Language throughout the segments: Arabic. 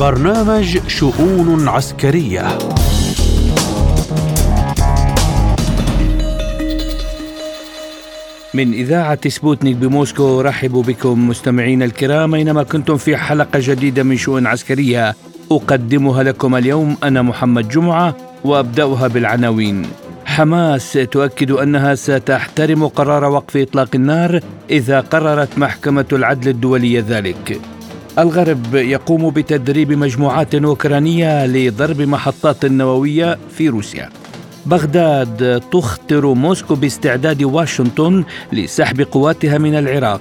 برنامج شؤون عسكرية. من إذاعة سبوتنيك بموسكو رحب بكم مستمعينا الكرام. أينما كنتم في حلقة جديدة من شؤون عسكرية أقدمها لكم اليوم أنا محمد جمعة وأبدأها بالعناوين. حماس تؤكد أنها ستحترم قرار وقف إطلاق النار إذا قررت محكمة العدل الدولية ذلك. الغرب يقوم بتدريب مجموعات أوكرانية لضرب محطات نووية في روسيا. بغداد تخطر موسكو باستعداد واشنطن لسحب قواتها من العراق.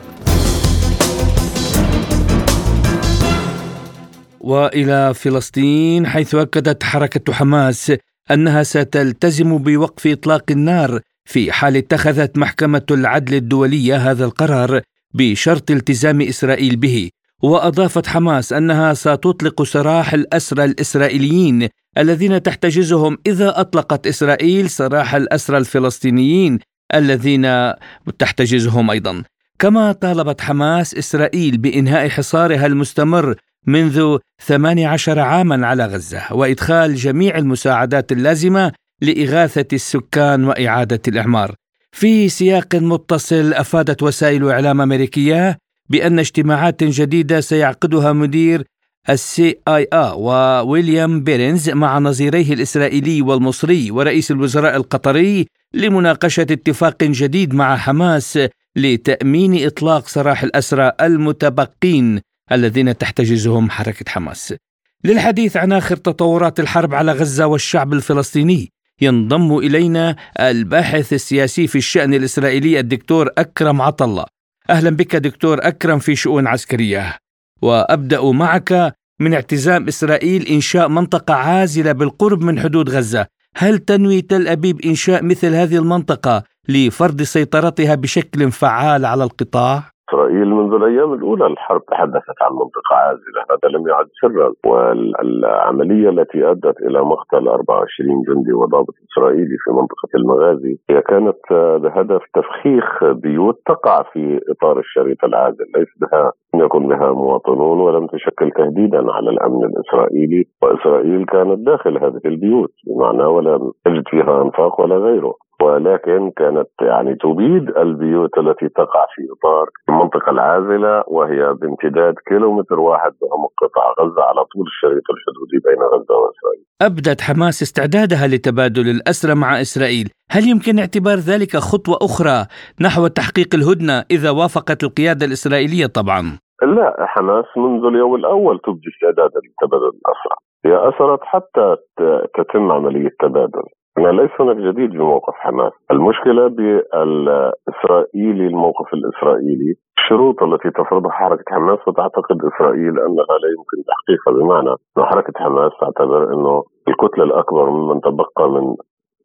وإلى فلسطين حيث أكدت حركة حماس أنها ستلتزم بوقف إطلاق النار في حال اتخذت محكمة العدل الدولية هذا القرار بشرط التزام إسرائيل به وأضافت حماس أنها ستطلق سراح الأسرى الإسرائيليين الذين تحتجزهم إذا أطلقت إسرائيل سراح الأسرى الفلسطينيين الذين تحتجزهم أيضا كما طالبت حماس إسرائيل بإنهاء حصارها المستمر منذ 18 عاما على غزة وإدخال جميع المساعدات اللازمة لإغاثة السكان وإعادة الإعمار. في سياق متصل أفادت وسائل إعلام أمريكية بأن اجتماعات جديدة سيعقدها مدير السي آي آ وويليام بيرنز مع نظيريه الإسرائيلي والمصري ورئيس الوزراء القطري لمناقشة اتفاق جديد مع حماس لتأمين إطلاق سراح الأسرى المتبقين الذين تحتجزهم حركة حماس. للحديث عن آخر تطورات الحرب على غزة والشعب الفلسطيني ينضم إلينا الباحث السياسي في الشأن الإسرائيلي الدكتور أكرم عطلة أهلا بك دكتور أكرم في شؤون عسكرية وأبدأ معك من اعتزام إسرائيل إنشاء منطقة عازلة بالقرب من حدود غزة هل تنوي تل أبيب إنشاء مثل هذه المنطقة لفرض سيطرتها بشكل فعال على القطاع؟ إسرائيل منذ الأيام الأولى الحرب تحدثت عن منطقة عازلة هذا لم يعد سرا. والعملية التي أدت إلى مقتل 24 جندي وضابط إسرائيلي في منطقة المغازي هي كانت بهدف تفخيخ بيوت تقع في إطار الشريط العازل ليس بها لم يكن بها مواطنون ولم تشكل تهديدا على الأمن الإسرائيلي وإسرائيل كانت داخل هذه البيوت بمعنى ولم تجد فيها أنفاق ولا غيره. ولكن كانت يعني تبيد البيوت التي تقع في إطار المنطقة العازلة وهي بامتداد كيلومتر واحد بعمق قطاع غزة على طول الشريط الحدودي بين غزة وإسرائيل. أبدت حماس استعدادها لتبادل الأسرى مع إسرائيل، هل يمكن اعتبار ذلك خطوة أخرى نحو تحقيق الهدنة إذا وافقت القيادة الإسرائيلية طبعا؟ لا حماس منذ اليوم الأول تبدي استعدادها لتبادل الأسرى، هي اصرت حتى تتم عملية تبادل، ليس هناك جديد بموقف حماس. المشكلة بالإسرائيلي الموقف الإسرائيلي الشروط التي تفرضها حركة حماس وتعتقد إسرائيل أنها لا يمكن تحقيقها. بمعنى أن حركة حماس تعتبر أنه الكتلة الأكبر ممن تبقى من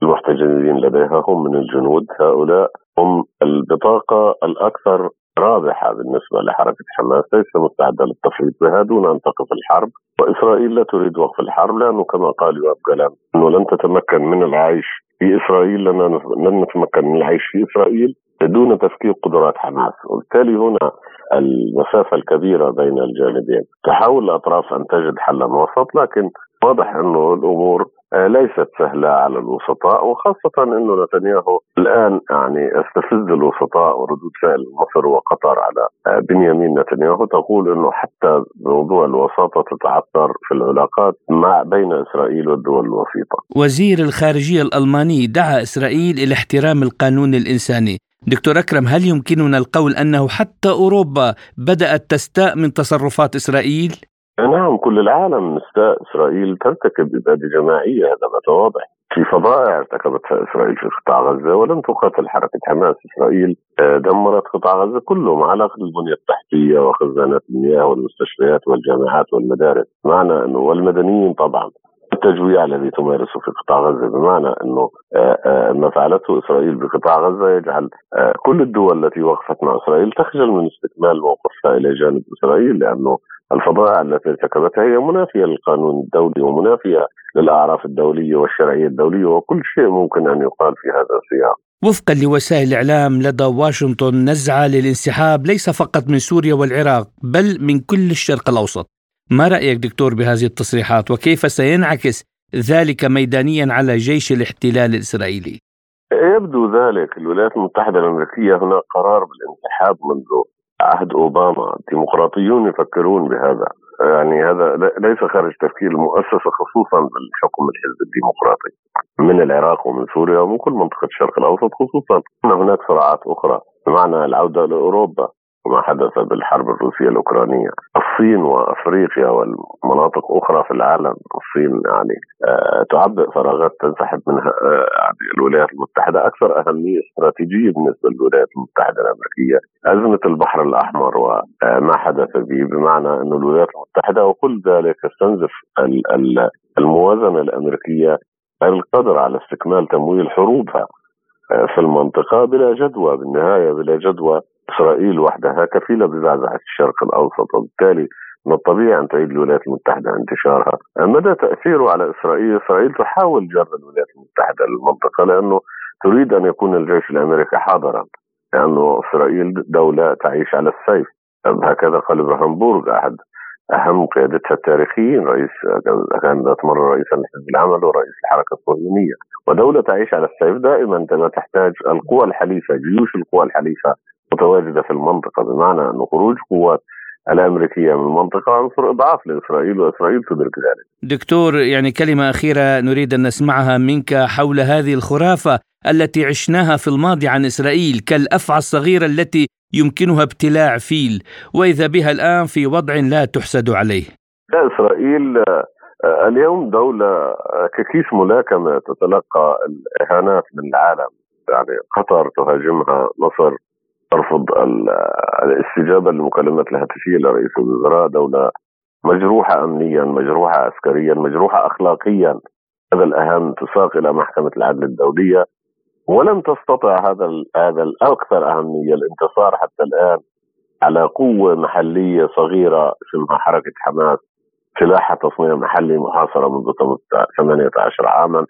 المحتجزين لديها هم من الجنود. هؤلاء هم البطاقة الأكثر رابحة بالنسبة لحركة حماس ليس مستعدة للتفريط بها دون أن تقف الحرب وإسرائيل لا تريد وقف الحرب لأنه كما قال يوآب جلال أنه لن تتمكن من العيش في إسرائيل لن لن نتمكن من العيش في إسرائيل دون تفكيك قدرات حماس. وبالتالي هنا المسافة الكبيرة بين الجانبين. تحاول الأطراف أن تجد حلا وسط لكن واضح أنه الأمور آه، ليست سهلة على الوسطاء وخاصة أنه نتنياهو الآن يعني استفز الوسطاء وردود فعل مصر وقطر على آه، بنيامين نتنياهو. تقول أنه حتى موضوع الوساطة تتعثر في العلاقات مع بين إسرائيل والدول الوسيطة. وزير الخارجية الألماني دعا إسرائيل إلى احترام القانون الإنساني. دكتور أكرم هل يمكننا القول أنه حتى أوروبا بدأت تستاء من تصرفات إسرائيل؟ نعم كل العالم مستاء إسرائيل ترتكب إبادة جماعية هذا ما واضح في فظائع ارتكبتها إسرائيل في قطاع غزة ولم تقاتل حركة حماس، إسرائيل آه، دمرت قطاع غزة كله مع علاقه البنية التحتية وخزانات المياه والمستشفيات والجامعات والمدارس، معنى أنه والمدنيين طبعا. التجويع الذي تمارسه في قطاع غزة بمعنى أنه آه، آه، ما فعلته إسرائيل بقطاع غزة يجعل كل الدول التي وقفت مع إسرائيل تخجل من استكمال موقفها إلى جانب إسرائيل لأنه الفضائع التي ارتكبتها هي منافية للقانون الدولي ومنافية للأعراف الدولية والشرعية الدولية وكل شيء ممكن أن يقال في هذا السياق. وفقا لوسائل الإعلام لدى واشنطن نزعة للانسحاب ليس فقط من سوريا والعراق بل من كل الشرق الأوسط. ما رأيك دكتور بهذه التصريحات وكيف سينعكس ذلك ميدانيا على جيش الاحتلال الإسرائيلي؟ يبدو ذلك الولايات المتحدة الأمريكية هناك قرار بالانسحاب منذ عهد أوباما. الديمقراطيون يفكرون بهذا. يعني هذا ليس خارج تفكير المؤسسة خصوصا بالحكم الحزب الديمقراطي. من العراق ومن سوريا ومن كل منطقة الشرق الأوسط خصوصا. أن هناك صراعات أخرى. بمعنى العودة لأوروبا. وما حدث بالحرب الروسية الأوكرانية. الصين وأفريقيا والمناطق أخرى في العالم الصين يعني آه تعبئ فراغات تنسحب منها آه يعني الولايات المتحدة أكثر أهمية استراتيجية بالنسبة للولايات المتحدة الأمريكية. أزمة البحر الأحمر وما حدث به بمعنى أن الولايات المتحدة وكل ذلك يستنزف الموازنة الأمريكية القدر على استكمال تمويل حروبها آه، في المنطقة بلا جدوى بالنهاية بلا جدوى. إسرائيل وحدها كفيلة بزعزعة الشرق الأوسط وبالتالي من الطبيعي أن تعيد الولايات المتحدة انتشارها. مدى تأثيره على إسرائيل؟ إسرائيل تحاول جر الولايات المتحدة للمنطقة لأنه تريد أن يكون الجيش الأمريكي حاضرا لأنه إسرائيل دولة تعيش على السيف. هكذا قال إبراهيم بورغ أحد أهم قيادتها التاريخيين رئيس كان ذات مره رئيسا لحزب العمل ورئيس الحركة الصهيونية. ودولة تعيش على السيف دائما عندما تحتاج القوى الحليفة جيوش القوى الحليفة متواجدة في المنطقة بمعنى أن خروج قوات الامريكيه من المنطقة عنصر إضعاف لإسرائيل وإسرائيل تدرك ذلك. دكتور يعني كلمة أخيرة نريد أن نسمعها منك حول هذه الخرافة التي عشناها في الماضي عن إسرائيل كالأفعى الصغيرة التي يمكنها ابتلاع فيل وإذا بها الآن في وضع لا تحسد عليه. إسرائيل آه، اليوم دولة آه، ككيس ملاكمة تتلقى الإهانات من العالم يعني قطر تهاجمها مصر ترفض الاستجابة للمكالمات الهاتفية لرئيس الوزراء دوله مجروحه امنيا مجروحه عسكريا مجروحه اخلاقيا. هذا الأهم تساق إلى محكمة العدل الدولية. ولم تستطع هذا هذا الأكثر أهمية الانتصار حتى الآن على قوة محلية صغيرة اسمها حركه حماس سلاحها تصنيع محلي محاصرة منذ 18 عاما.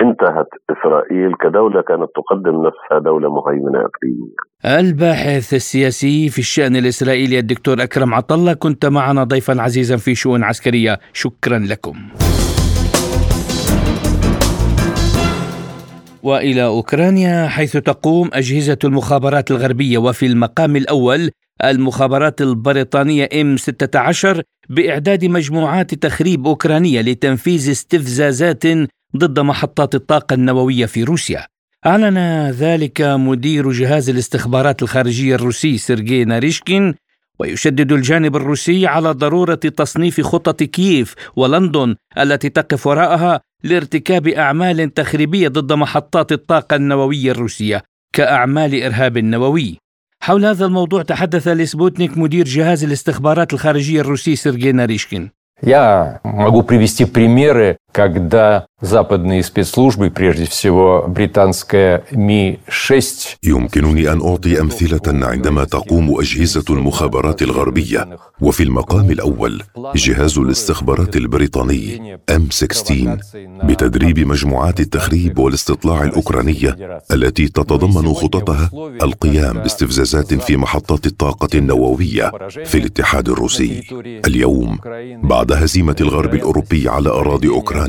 انتهت إسرائيل كدولة كانت تقدم نفسها دولة مهيمنة اقليميا. الباحث السياسي في الشأن الإسرائيلي الدكتور أكرم عطلة كنت معنا ضيفا عزيزا في شؤون عسكرية، شكرا لكم. وإلى أوكرانيا حيث تقوم أجهزة المخابرات الغربية وفي المقام الأول المخابرات البريطانية إم 16 بإعداد مجموعات تخريب أوكرانية لتنفيذ استفزازات ضد محطات الطاقة النووية في روسيا أعلن ذلك مدير جهاز الاستخبارات الخارجية الروسي سيرجي ناريشكين ويشدد الجانب الروسي على ضرورة تصنيف خطط كييف ولندن التي تقف وراءها لارتكاب أعمال تخريبية ضد محطات الطاقة النووية الروسية كأعمال إرهاب نووي حول هذا الموضوع تحدث لسبوتنيك مدير جهاز الاستخبارات الخارجية الروسي سيرجي ناريشكين Я могу привести примеры, когда западные спецслужбы, прежде всего британская Ми-6 يمكنني أن أعطي أمثلة عندما تقوم أجهزة المخابرات الغربية وفي المقام الأول جهاز الاستخبارات البريطاني M16 بتدريب مجموعات التخريب والاستطلاع الأوكرانية التي تتضمن خططها القيام باستفزازات في محطات الطاقة النووية في الاتحاد الروسي اليوم بعد هزيمة الغرب الأوروبي على أراضي أوكرانيا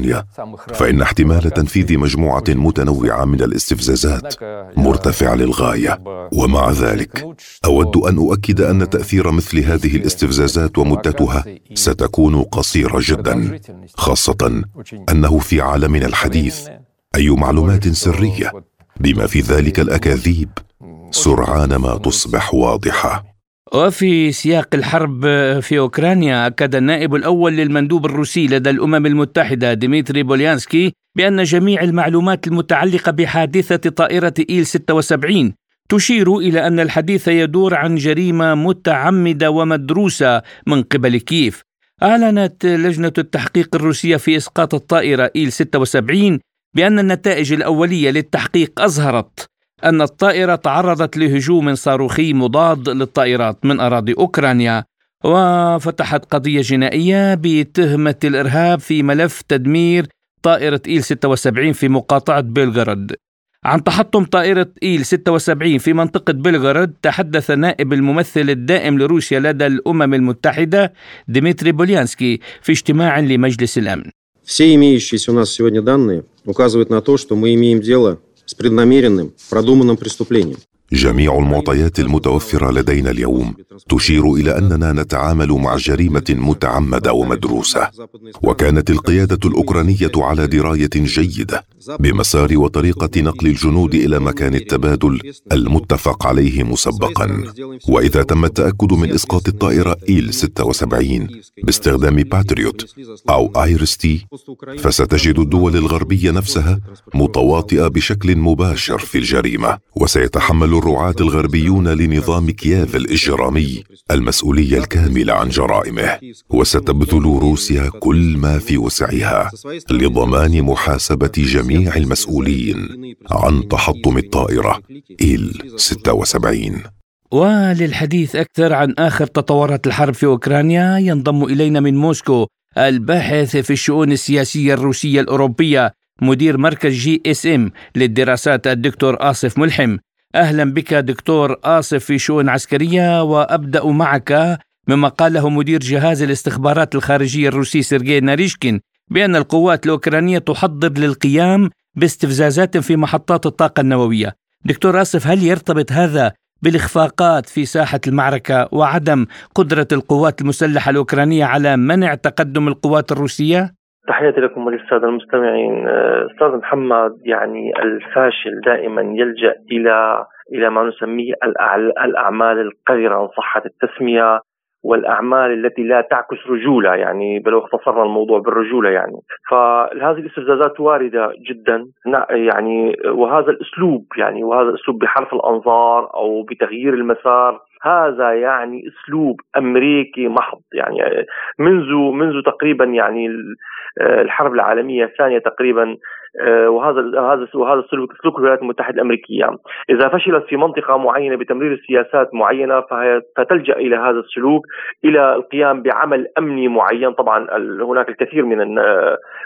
فإن احتمال تنفيذ مجموعة متنوعة من الاستفزازات مرتفع للغاية. ومع ذلك أود أن أؤكد أن تأثير مثل هذه الاستفزازات ومدتها ستكون قصيرة جدا خاصة أنه في عالمنا الحديث أي معلومات سرية بما في ذلك الأكاذيب سرعان ما تصبح واضحة. وفي سياق الحرب في أوكرانيا أكد النائب الأول للمندوب الروسي لدى الأمم المتحدة ديمتري بوليانسكي بأن جميع المعلومات المتعلقة بحادثة طائرة إيل 76 تشير إلى أن الحديث يدور عن جريمة متعمدة ومدروسة من قبل كييف. أعلنت لجنة التحقيق الروسية في إسقاط الطائرة إيل 76 بأن النتائج الأولية للتحقيق اظهرت أن الطائرة تعرضت لهجوم صاروخي مضاد للطائرات من أراضي أوكرانيا وفتحت قضية جنائية بتهمة الإرهاب في ملف تدمير طائرة إيل 76 في مقاطعة بيلغراد عن تحطم طائرة إيل 76 في منطقة بلغراد تحدث نائب الممثل الدائم لروسيا لدى الأمم المتحدة ديمتري بوليانسكي في اجتماع لمجلس الأمن. Все имеющиеся у нас сегодня данные указывают на то, что мы имеем дело с преднамеренным, продуманным преступлением. جميع المعطيات المتوفرة لدينا اليوم تشير إلى أننا نتعامل مع جريمة متعمدة ومدروسة. وكانت القيادة الأوكرانية على دراية جيدة بمسار وطريقة نقل الجنود إلى مكان التبادل المتفق عليه مسبقا. وإذا تم التأكد من إسقاط الطائرة إيل 76 باستخدام باتريوت أو آيرستي فستجد الدول الغربية نفسها متواطئة بشكل مباشر في الجريمة وسيتحمل الرعاة الغربيون لنظام كييف الإجرامي المسؤولية الكاملة عن جرائمه وستبذل روسيا كل ما في وسعها لضمان محاسبة جميع المسؤولين عن تحطم الطائرة إيل 76 وللحديث أكثر عن آخر تطورات الحرب في أوكرانيا ينضم إلينا من موسكو الباحث في الشؤون السياسية الروسية الأوروبية مدير مركز GSM للدراسات الدكتور آصف ملحم. أهلا بك دكتور آصف في شؤون عسكرية وأبدأ معك مما قاله مدير جهاز الاستخبارات الخارجية الروسي سيرجي ناريشكين بأن القوات الأوكرانية تحضر للقيام باستفزازات في محطات الطاقة النووية. دكتور آصف هل يرتبط هذا بالإخفاقات في ساحة المعركة وعدم قدرة القوات المسلحة الأوكرانية على منع تقدم القوات الروسية؟ تحياتي لكم وللسادة المستمعين. آه، أستاذ محمد يعني الفاشل دائما يلجأ إلى إلى ما نسميه الأعمال القذرة إن صحت التسمية. والأعمال التي لا تعكس رجولة يعني بلو اختصرنا الموضوع بالرجولة يعني. فهذه الاستفزازات واردة جدا يعني وهذا الأسلوب يعني وهذا الأسلوب بحرف الأنظار أو بتغيير المسار هذا يعني أسلوب أمريكي محض يعني منذ منذ تقريبا يعني الحرب العالمية الثانية تقريبا وهذا هذا وهذا السلوك سلوك الولايات المتحدة الأمريكية. إذا فشلت في منطقة معينة بتمرير سياسات معينة فتلجأ إلى هذا السلوك إلى القيام بعمل أمني معين. طبعا هناك الكثير من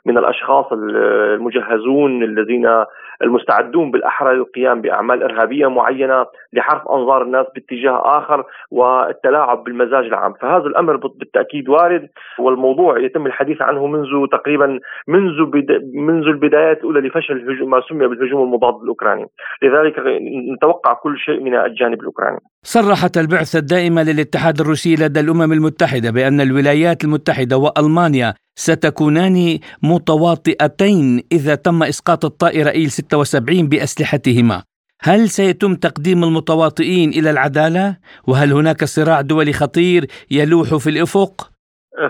من الأشخاص المجهزون الذين المستعدون بالاحرى للقيام بأعمال إرهابية معينة. لحرف أنظار الناس باتجاه آخر والتلاعب بالمزاج العام، فهذا الأمر بالتأكيد وارد والموضوع يتم الحديث عنه منذ تقريبا منذ بدا منذ البدايات الأولى لفشل الهجوم ما سمي بالهجوم المضاد الأوكراني، لذلك نتوقع كل شيء من الجانب الأوكراني. صرحت البعثة الدائمة للاتحاد الروسي لدى الأمم المتحدة بأن الولايات المتحدة وألمانيا ستكونان متواطئتين إذا تم إسقاط الطائرة إيل 76 بأسلحتهما. هل سيتم تقديم المتواطئين إلى العدالة؟ وهل هناك صراع دولي خطير يلوح في الأفق؟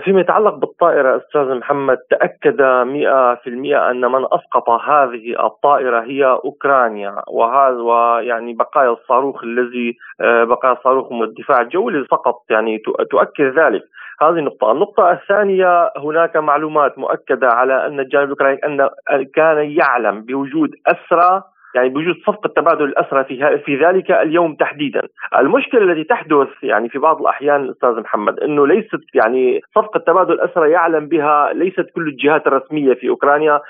فيما يتعلق بالطائرة أستاذ محمد تأكد 100% أن من أسقط هذه الطائرة هي أوكرانيا وهذا ويعني بقايا الصاروخ الذي آه، بقايا الصاروخ من الدفاع الجوي سقط يعني تؤكد ذلك هذه النقطة، النقطة الثانية هناك معلومات مؤكدة على أن الجانب الأوكراني أن كان يعلم بوجود أسرى يعني بوجود صفقة تبادل الأسرى في في ذلك اليوم تحديدا. المشكلة التي تحدث يعني في بعض الأحيان أستاذ محمد أنه ليست يعني صفقة تبادل الأسرى يعلم بها ليست كل الجهات الرسمية في أوكرانيا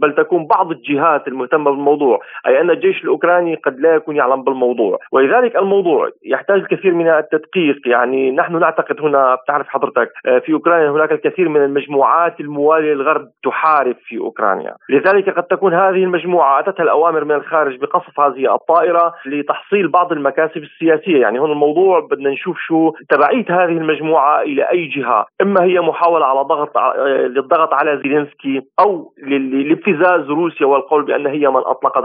بل تكون بعض الجهات المهتمة بالموضوع. أي أن الجيش الأوكراني قد لا يكون يعلم بالموضوع. ولذلك الموضوع يحتاج الكثير من التدقيق. يعني نحن نعتقد هنا بتعرف حضرتك آه، في أوكرانيا هناك الكثير من المجموعات الموالية للغرب تحارب في أوكرانيا. لذلك قد تكون هذه المجموعة أتتها الأوامر اوامر من الخارج بقصف هذه الطائرة لتحصيل بعض المكاسب السياسية، يعني هون الموضوع بدنا نشوف شو تبعيه هذه المجموعة إلى أي جهة، إما هي محاولة على ضغط للضغط على زيلينسكي أو لابتزاز روسيا والقول بأن هي من أطلقت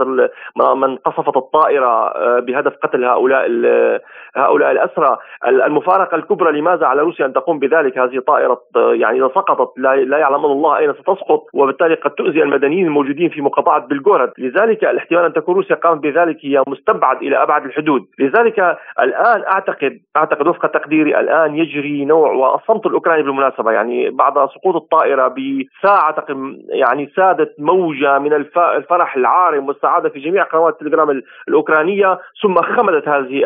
من قصفت الطائرة آه، بهدف قتل هؤلاء هؤلاء الأسرى، المفارقة الكبرى لماذا على روسيا أن تقوم بذلك؟ هذه طائره يعني إذا سقطت لا يعلم الله أين ستسقط وبالتالي قد تؤذي المدنيين الموجودين في مقاطعة بلغورد، لذلك الاحتمال أن تكون روسيا قامت بذلك هي مستبعد إلى أبعد الحدود، لذلك الآن أعتقد أعتقد وفق تقديري الآن يجري نوع والصمت الأوكراني بالمناسبة. يعني بعد سقوط الطائرة بساعة يعني سادت موجة من الفرح العارم والسعادة في جميع قنوات التليجرام الأوكرانية ثم خمدت هذه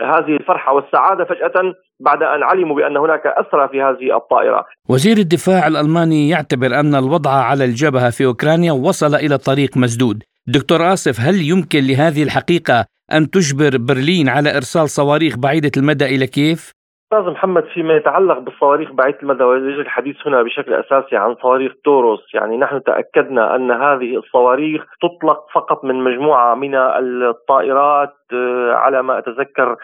هذه الفرحة والسعادة فجأة بعد أن علموا بأن هناك أسرى في هذه الطائرة. وزير الدفاع الألماني يعتبر أن الوضع على الجبهة في أوكرانيا وصل إلى طريق مسدود، دكتور آصف هل يمكن لهذه الحقيقة أن تجبر برلين على إرسال صواريخ بعيدة المدى إلى كيف؟ أستاذ محمد فيما يتعلق بالصواريخ بعيدة المدى ويجري الحديث هنا بشكل أساسي عن صواريخ توروس، يعني نحن تأكدنا أن هذه الصواريخ تطلق فقط من مجموعة من الطائرات آه، على ما أتذكر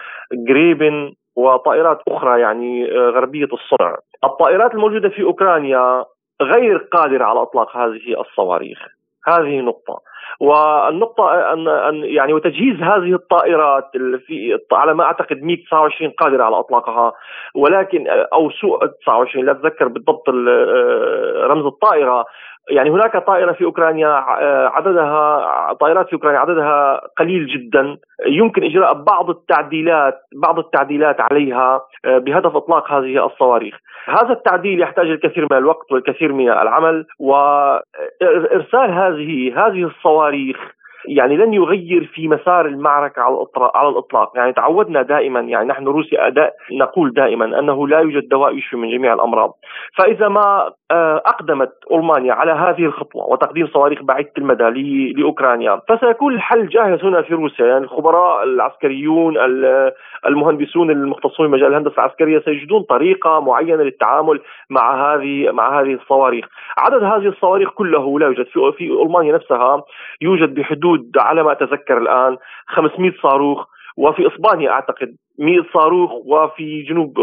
جريبن وطائرات أخرى يعني آه، غربية الصنع. الطائرات الموجودة في أوكرانيا غير قادرة على إطلاق هذه الصواريخ. هذه نقطة. والنقطة أن أن يعني وتجهيز هذه الطائرات في على ما أعتقد ميك 29 قادرة على إطلاقها ولكن أو سوء 29 لا أتذكر بالضبط رمز الطائرة يعني هناك طائرة في أوكرانيا عددها طائرات في أوكرانيا عددها قليل جدا. يمكن إجراء بعض التعديلات بعض التعديلات عليها بهدف إطلاق هذه الصواريخ. هذا التعديل يحتاج الكثير من الوقت والكثير من العمل وإرسال هذه هذه الصواريخ يعني لن يغير في مسار المعركة على الإطلاق, على الإطلاق. يعني تعودنا دائما يعني نحن روسيا أداء نقول دائما أنه لا يوجد دواء يشفي من جميع الأمراض. فإذا ما آه، أقدمت ألمانيا على هذه الخطوة وتقديم صواريخ بعيدة المدى لأوكرانيا فسيكون الحل جاهز هنا في روسيا. يعني الخبراء العسكريون المهندسون المختصون في مجال الهندسة العسكرية سيجدون طريقة معينة للتعامل مع هذه مع هذه الصواريخ. عدد هذه الصواريخ كله لا يوجد. في في ألمانيا نفسها يوجد بحدود على ما أتذكر الآن 500 صاروخ وفي إسبانيا أعتقد 100 صاروخ وفي جنوب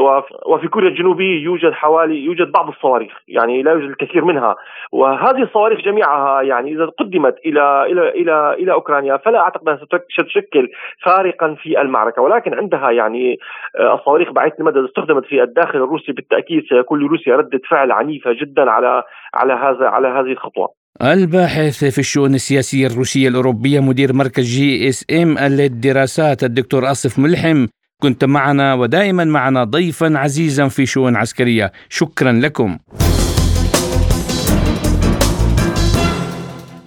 وفي كوريا الجنوبية يوجد حوالي يوجد بعض الصواريخ يعني لا يوجد الكثير منها. وهذه الصواريخ جميعها يعني إذا قدمت إلى إلى إلى إلى أوكرانيا فلا أعتقد أنها ستشكل فارقا في المعركة. ولكن عندها يعني آه، الصواريخ بعيده المدى استخدمت في الداخل الروسي بالتأكيد سيكون لروسيا ردة فعل عنيفة جدا على على هذا على هذه الخطوة. الباحث في الشؤون السياسية الروسية الأوروبية مدير مركز GSM للدراسات الدكتور آصف ملحم. كنت معنا ودائما معنا ضيفا عزيزا في شؤون عسكرية. شكرا لكم.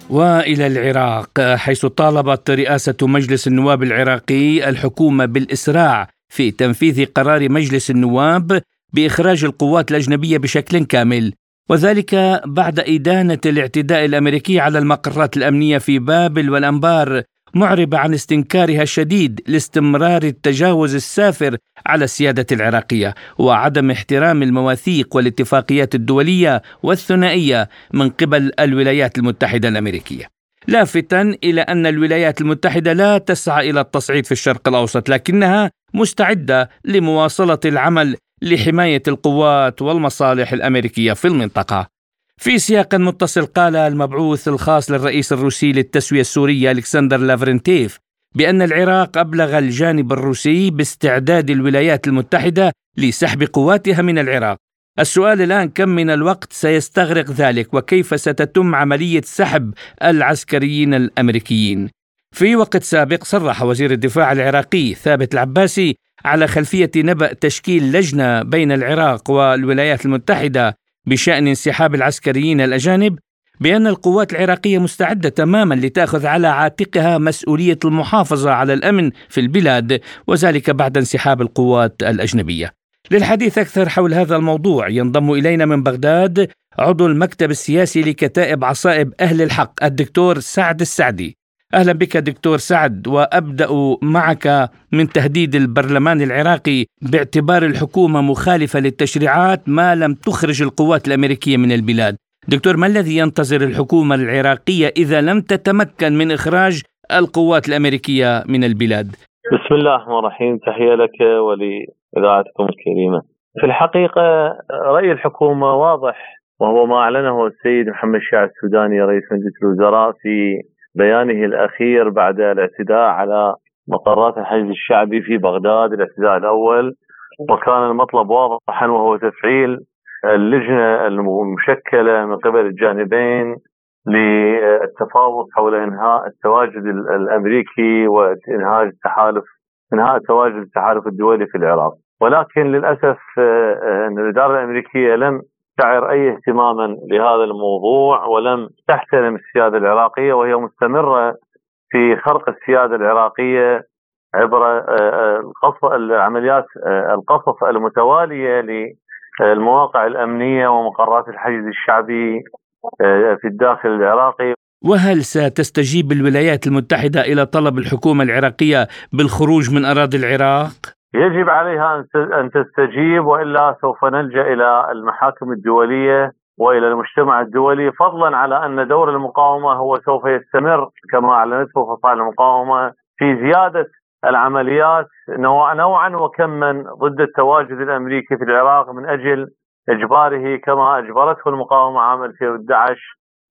وإلى العراق حيث طالبت رئاسة مجلس النواب العراقي الحكومة بالإسراع في تنفيذ قرار مجلس النواب بإخراج القوات الأجنبية بشكل كامل. وذلك بعد إدانة الاعتداء الأمريكي على المقرات الأمنية في بابل والأنبار معربة عن استنكارها الشديد لاستمرار التجاوز السافر على السيادة العراقية وعدم احترام المواثيق والاتفاقيات الدولية والثنائية من قبل الولايات المتحدة الأمريكية. لافتا إلى أن الولايات المتحدة لا تسعى إلى التصعيد في الشرق الأوسط لكنها مستعدة لمواصلة العمل لحماية القوات والمصالح الأمريكية في المنطقة. في سياق متصل قال المبعوث الخاص للرئيس الروسي للتسوية السورية ألكسندر لافرنتيف بأن العراق أبلغ الجانب الروسي باستعداد الولايات المتحدة لسحب قواتها من العراق. السؤال الآن كم من الوقت سيستغرق ذلك وكيف ستتم عملية سحب العسكريين الأمريكيين. في وقت سابق صرح وزير الدفاع العراقي ثابت العباسي على خلفية نبأ تشكيل لجنة بين العراق والولايات المتحدة بشأن انسحاب العسكريين الأجانب بأن القوات العراقية مستعدة تماما لتأخذ على عاتقها مسؤولية المحافظة على الأمن في البلاد وذلك بعد انسحاب القوات الأجنبية. للحديث أكثر حول هذا الموضوع ينضم إلينا من بغداد عضو المكتب السياسي لكتائب عصائب أهل الحق الدكتور سعد السعدي. أهلا بك دكتور سعد وأبدأ معك من تهديد البرلمان العراقي باعتبار الحكومة مخالفة للتشريعات ما لم تخرج القوات الأمريكية من البلاد. دكتور ما الذي ينتظر الحكومة العراقية إذا لم تتمكن من إخراج القوات الأمريكية من البلاد؟ بسم الله الرحمن الرحيم تحية لك ولاذاعتكم الكريمة. في الحقيقة رأي الحكومة واضح وهو ما أعلنه السيد محمد شاع السوداني رئيس مجلس الوزراء في بيانه الأخير بعد الاعتداء على مقرات الحشد الشعبي في بغداد الاعتداء الأول. وكان المطلب واضحا وهو تفعيل اللجنة المشكلة من قبل الجانبين للتفاوض حول إنهاء التواجد الأمريكي وإنهاء التحالف إنهاء تواجد التحالف الدولي في العراق. ولكن للأسف آه، أن الإدارة الأمريكية لم تعر أي اهتماما لهذا الموضوع ولم تحترم السيادة العراقية وهي مستمرة في خرق السيادة العراقية عبر آه، آه، القصف العمليات آه، القصف المتوالية للمواقع الأمنية ومقرات الحشد الشعبي في الداخل العراقي وهل ستستجيب الولايات المتحدة إلى طلب الحكومة العراقية بالخروج من أراضي العراق؟ يجب عليها أن تستجيب وإلا سوف نلجأ إلى المحاكم الدولية وإلى المجتمع الدولي فضلا على أن دور المقاومة هو سوف يستمر كما اعلنته فصائل المقاومة في زيادة العمليات نوعا وكما ضد التواجد الأمريكي في العراق من أجل إجباره كما أجبرته المقاومة عام 2011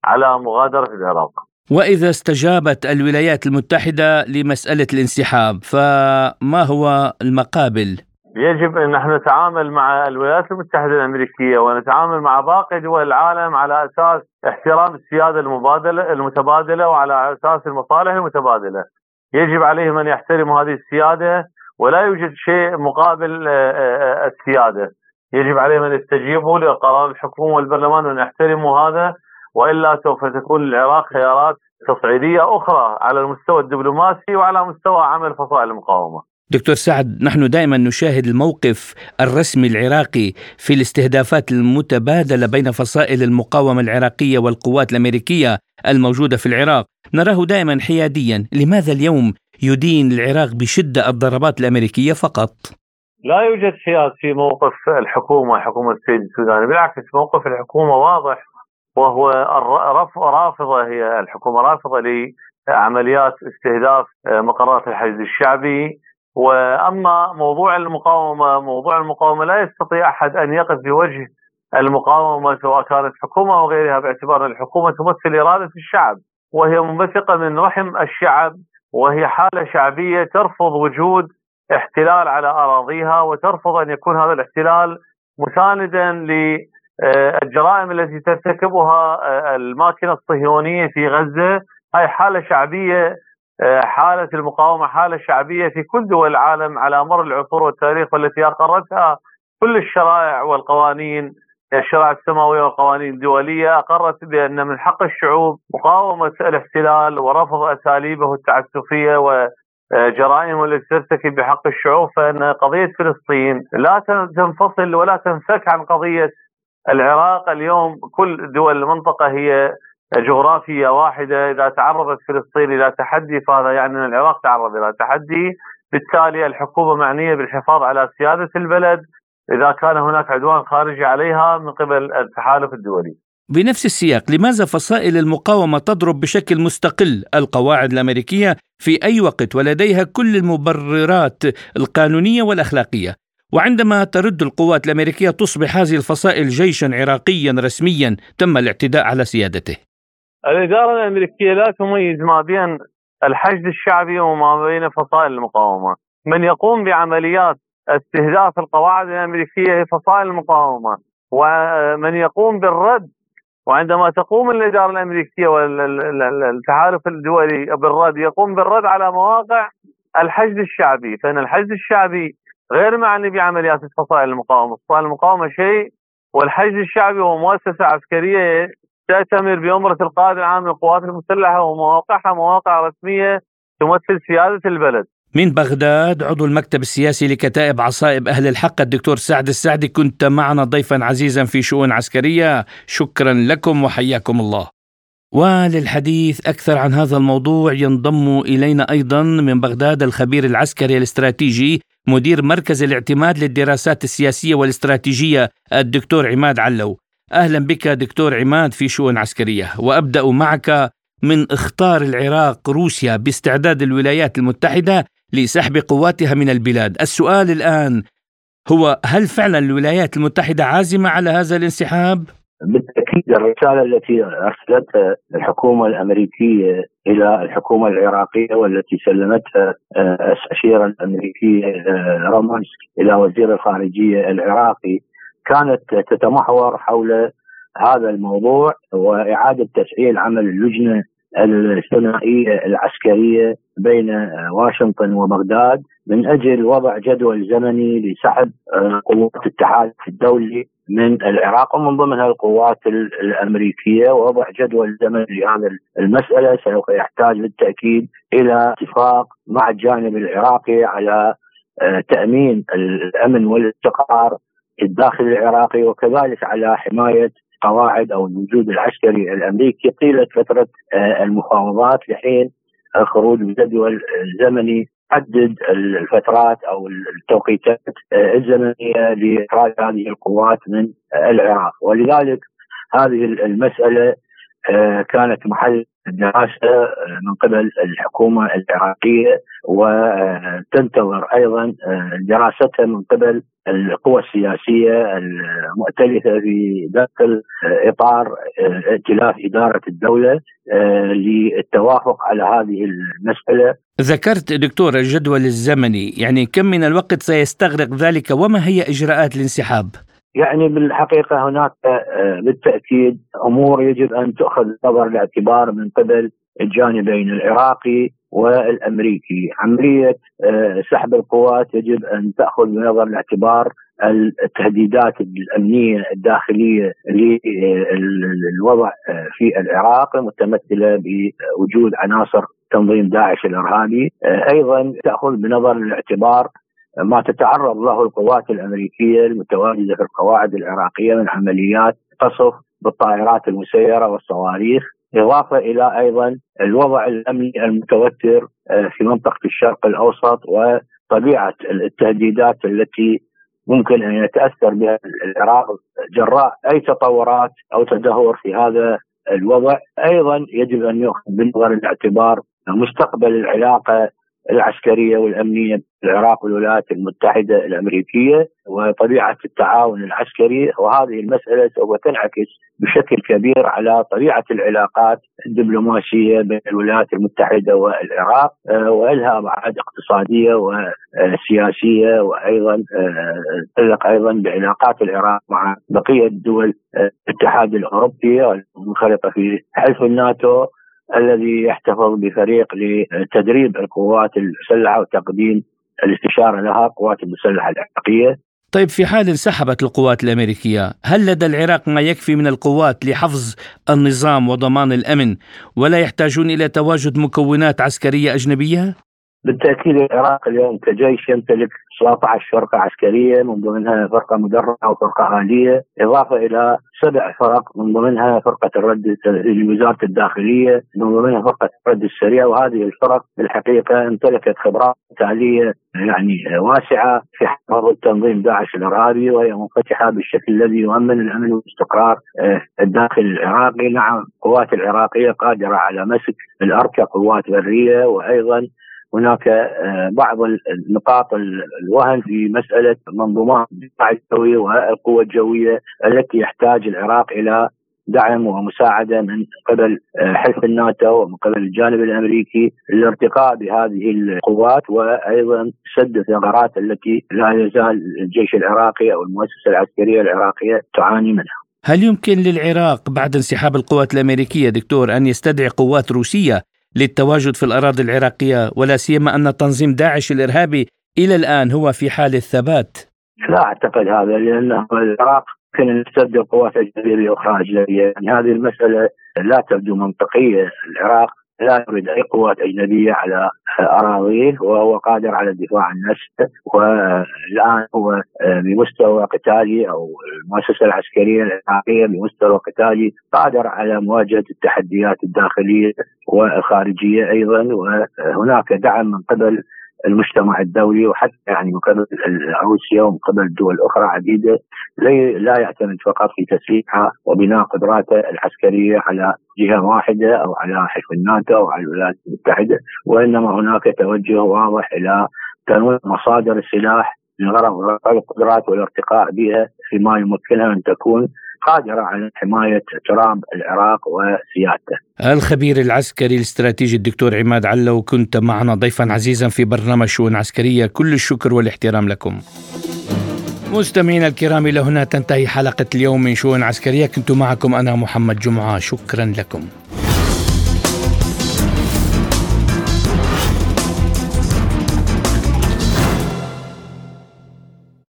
على مغادرة العراق. وإذا استجابت الولايات المتحدة لمسألة الانسحاب فما هو المقابل؟ يجب أن نحن نتعامل مع الولايات المتحدة الأمريكية ونتعامل مع باقي دول العالم على أساس احترام السيادة المبادله المتبادلة وعلى أساس المصالح المتبادلة. يجب عليهم أن يحترموا هذه السيادة ولا يوجد شيء مقابل آه، آه، السيادة. يجب عليهم أن يستجيبوا لقرار الحكومة والبرلمان وأن يحترموا هذا وإلا سوف تكون للعراق خيارات تصعيدية أخرى على المستوى الدبلوماسي وعلى مستوى عمل فصائل المقاومة. دكتور سعد نحن دائما نشاهد الموقف الرسمي العراقي في الاستهدافات المتبادلة بين فصائل المقاومة العراقية والقوات الأمريكية الموجودة في العراق. نراه دائما حياديا. لماذا اليوم يدين العراق بشدة الضربات الأمريكية فقط؟ لا يوجد حياد في موقف الحكومة حكومة السيد السوداني. بالعكس موقف الحكومة واضح وهو رافضة هي الحكومة رافضة لعمليات استهداف مقرات الحشد الشعبي. وأما موضوع المقاومة موضوع المقاومة لا يستطيع أحد أن يقف بوجه المقاومة سواء كانت حكومة أو غيرها باعتبار الحكومة تمثل إرادة الشعب. وهي منبثقة من رحم الشعب وهي حالة شعبية ترفض وجود احتلال على أراضيها وترفض أن يكون هذا الاحتلال مساندا للجرائم التي ترتكبها الماكينة الصهيونية في غزة هاي حالة شعبية حالة المقاومة حالة شعبية في كل دول العالم على مر العصور والتاريخ والتي أقرتها كل الشرائع والقوانين الشرائع السماوية والقوانين الدولية أقرت بأن من حق الشعوب مقاومة الاحتلال ورفض أساليبه التعسفية وجرائمه التي ترتكب بحق الشعوب فإن قضية فلسطين لا تنفصل ولا تنفك عن قضية العراق اليوم كل دول المنطقة هي جغرافية واحدة. إذا تعرضت فلسطين إلى تحدي فهذا يعني أن العراق تعرض إلى تحدي. بالتالي الحكومة معنية بالحفاظ على سيادة البلد. إذا كان هناك عدوان خارجي عليها من قبل التحالف الدولي. بنفس السياق لماذا فصائل المقاومة تضرب بشكل مستقل؟ القواعد الأمريكية في أي وقت ولديها كل المبررات القانونية والأخلاقية. وعندما ترد القوات الأمريكية تصبح هذه الفصائل جيشا عراقيا رسميا تم الاعتداء على سيادته. الإدارة الأمريكية لا تميز ما بين الحشد الشعبي وما بين فصائل المقاومة. من يقوم بعمليات استهداف القواعد الأمريكية هي فصائل المقاومة ومن يقوم بالرد وعندما تقوم الإدارة الأمريكية والتحالف الدولي بالرد يقوم بالرد على مواقع الحشد الشعبي. فإن الحشد الشعبي غير معني بعمليات فصائل المقاومة. فصائل المقاومة شيء والحشد الشعبي هو مؤسسة عسكرية تأتمر بأمرة القائد العام للقوات المسلحة ومواقعها مواقع رسمية تمثل سيادة البلد. من بغداد عضو المكتب السياسي لكتائب عصائب أهل الحق الدكتور سعد السعدي كنت معنا ضيفا عزيزا في شؤون عسكرية. شكرا لكم وحياكم الله. وللحديث أكثر عن هذا الموضوع ينضم إلينا أيضا من بغداد الخبير العسكري الاستراتيجي مدير مركز الاعتماد للدراسات السياسية والاستراتيجية الدكتور عماد علو. أهلا بك دكتور عماد في شؤون عسكرية. وأبدأ معك من اخطار العراق روسيا باستعداد الولايات المتحدة لسحب قواتها من البلاد، السؤال الآن هو هل فعلا الولايات المتحدة عازمة على هذا الانسحاب؟ الرسالة التي أرسلتها الحكومة الأمريكية إلى الحكومة العراقية والتي سلمتها السفيره الأمريكية رومانسك إلى وزير الخارجية العراقي كانت تتمحور حول هذا الموضوع وإعادة تفعيل عمل اللجنة الثنائية العسكرية بين واشنطن وبغداد من أجل وضع جدول زمني لسحب قوات التحالف الدولي من العراق ومن ضمنها القوات الأمريكية. ووضع جدول زمني لهذا المسألة سوف يحتاج بالتأكيد إلى اتفاق مع الجانب العراقي على تأمين الأمن والاستقرار الداخل العراقي وكذلك على حماية القواعد أو الوجود العسكري الأمريكي. طيله فترة المفاوضات لحين الخروج بجدول زمني حدد الفترات أو التوقيتات الزمنية لإخراج هذه القوات من العراق. ولذلك هذه المسألة كانت محل دراسه آه، من قبل الحكومة العراقية وتنتظر أيضا آه، دراستها من قبل القوى السياسية المؤتلفة في داخل إطار ائتلاف إدارة الدولة للتوافق على هذه المسألة. ذكرت دكتور الجدول الزمني، يعني كم من الوقت سيستغرق ذلك وما هي إجراءات الانسحاب؟ يعني بالحقيقة هناك آه، بالتأكيد أمور يجب أن تؤخذ نظر الاعتبار من قبل الجانبين العراقي والأمريكي، عملية آه، سحب القوات يجب أن تأخذ بنظر الاعتبار التهديدات الأمنية الداخلية للوضع آه، في العراق المتمثله بوجود عناصر تنظيم داعش الإرهابي، أيضا تأخذ بنظر الاعتبار ما تتعرض له القوات الأمريكية المتواجدة في القواعد العراقية من عمليات قصف بالطائرات المسيرة والصواريخ إضافة إلى أيضا الوضع الأمني المتوتر آه، في منطقة الشرق الأوسط وطبيعة التهديدات التي ممكن أن يتأثر بها العراق. جراء أي تطورات أو تدهور في هذا الوضع، أيضا يجب أن يؤخذ بنظر الاعتبار مستقبل العلاقة العسكرية والأمنية العراق والولايات المتحدة الأمريكية وطبيعة التعاون العسكري. وهذه المسألة سوف تنعكس بشكل كبير على طبيعة العلاقات الدبلوماسية بين الولايات المتحدة والعراق آه، ولها ابعاد اقتصادية وسياسية. وأيضا آه، تتعلق أيضا بعلاقات العراق مع بقية دول الاتحاد الأوروبي المنخرطه في حلف الناتو. الذي يحتفظ بفريق لتدريب القوات المسلحة وتقديم الاستشارة لها القوات المسلحة العراقية. طيب في حال انسحبت القوات الأمريكية، هل لدى العراق ما يكفي من القوات لحفظ النظام وضمان الأمن ولا يحتاجون إلى تواجد مكونات عسكرية أجنبية؟ بالتأكيد العراق اليوم كجيش يمتلك 17 فرقة عسكرية من ضمنها فرقة مدرعة وفرقة اليه إضافة إلى سبع فرق من ضمنها فرقة الرد لوزارة الداخلية من ضمنها فرقة الرد السريع. وهذه الفرق بالحقيقة امتلكت خبرات قتاليه يعني واسعة في حفظ تنظيم داعش الارهابي وهي منفتحة بالشكل الذي يؤمن الأمن والاستقرار آه، الداخل العراقي، نعم القوات العراقية قادرة على مسك الأرض كقوات برية وأيضا هناك آه، بعض النقاط الوهن في مسألة منظومات الدفاع الجوي والقوة الجوية التي يحتاج العراق إلى دعم ومساعدة من قبل آه، حلف الناتو ومن قبل الجانب الأمريكي للارتقاء بهذه القوات وأيضا سد الثغرات التي لا يزال الجيش العراقي أو المؤسسة العسكرية العراقية تعاني منها. هل يمكن للعراق بعد انسحاب القوات الأمريكية دكتور أن يستدعي قوات روسية للتواجد في الأراضي العراقية ولا سيما أن تنظيم داعش الإرهابي إلى الآن هو في حال الثبات. لا أعتقد هذا لأن العراق كان نستبدل قوات أجنبية بأخرى أجنبية. يعني هذه المسألة لا تبدو منطقية. العراق لا يريد اي قوات أجنبية على أراضيه وهو قادر على الدفاع عن نفسه والآن هو بمستوى قتالي أو المؤسسه العسكريه العراقيه بمستوى قتالي قادر على مواجهة التحديات الداخلية والخارجية أيضا وهناك دعم من قبل المجتمع الدولي وحتى يعني من قبل روسيا ومن قبل دول أخرى عديدة لا يعتمد فقط في تسليحها وبناء قدراته العسكرية على جهة واحدة أو على حلف الناتو أو على الولايات المتحدة وإنما هناك توجه واضح إلى تنويع مصادر السلاح لغرض رفع القدرات والارتقاء بها فيما يمكنها ان تكون قادرة على حماية تراب العراق وسيادته. الخبير العسكري الاستراتيجي الدكتور عماد علو كنت معنا ضيفا عزيزا في برنامج شؤون عسكرية. كل الشكر والاحترام لكم. مستمعينا الكرام إلى هنا تنتهي حلقة اليوم من شؤون عسكرية. كنت معكم أنا محمد جمعة. شكرا لكم.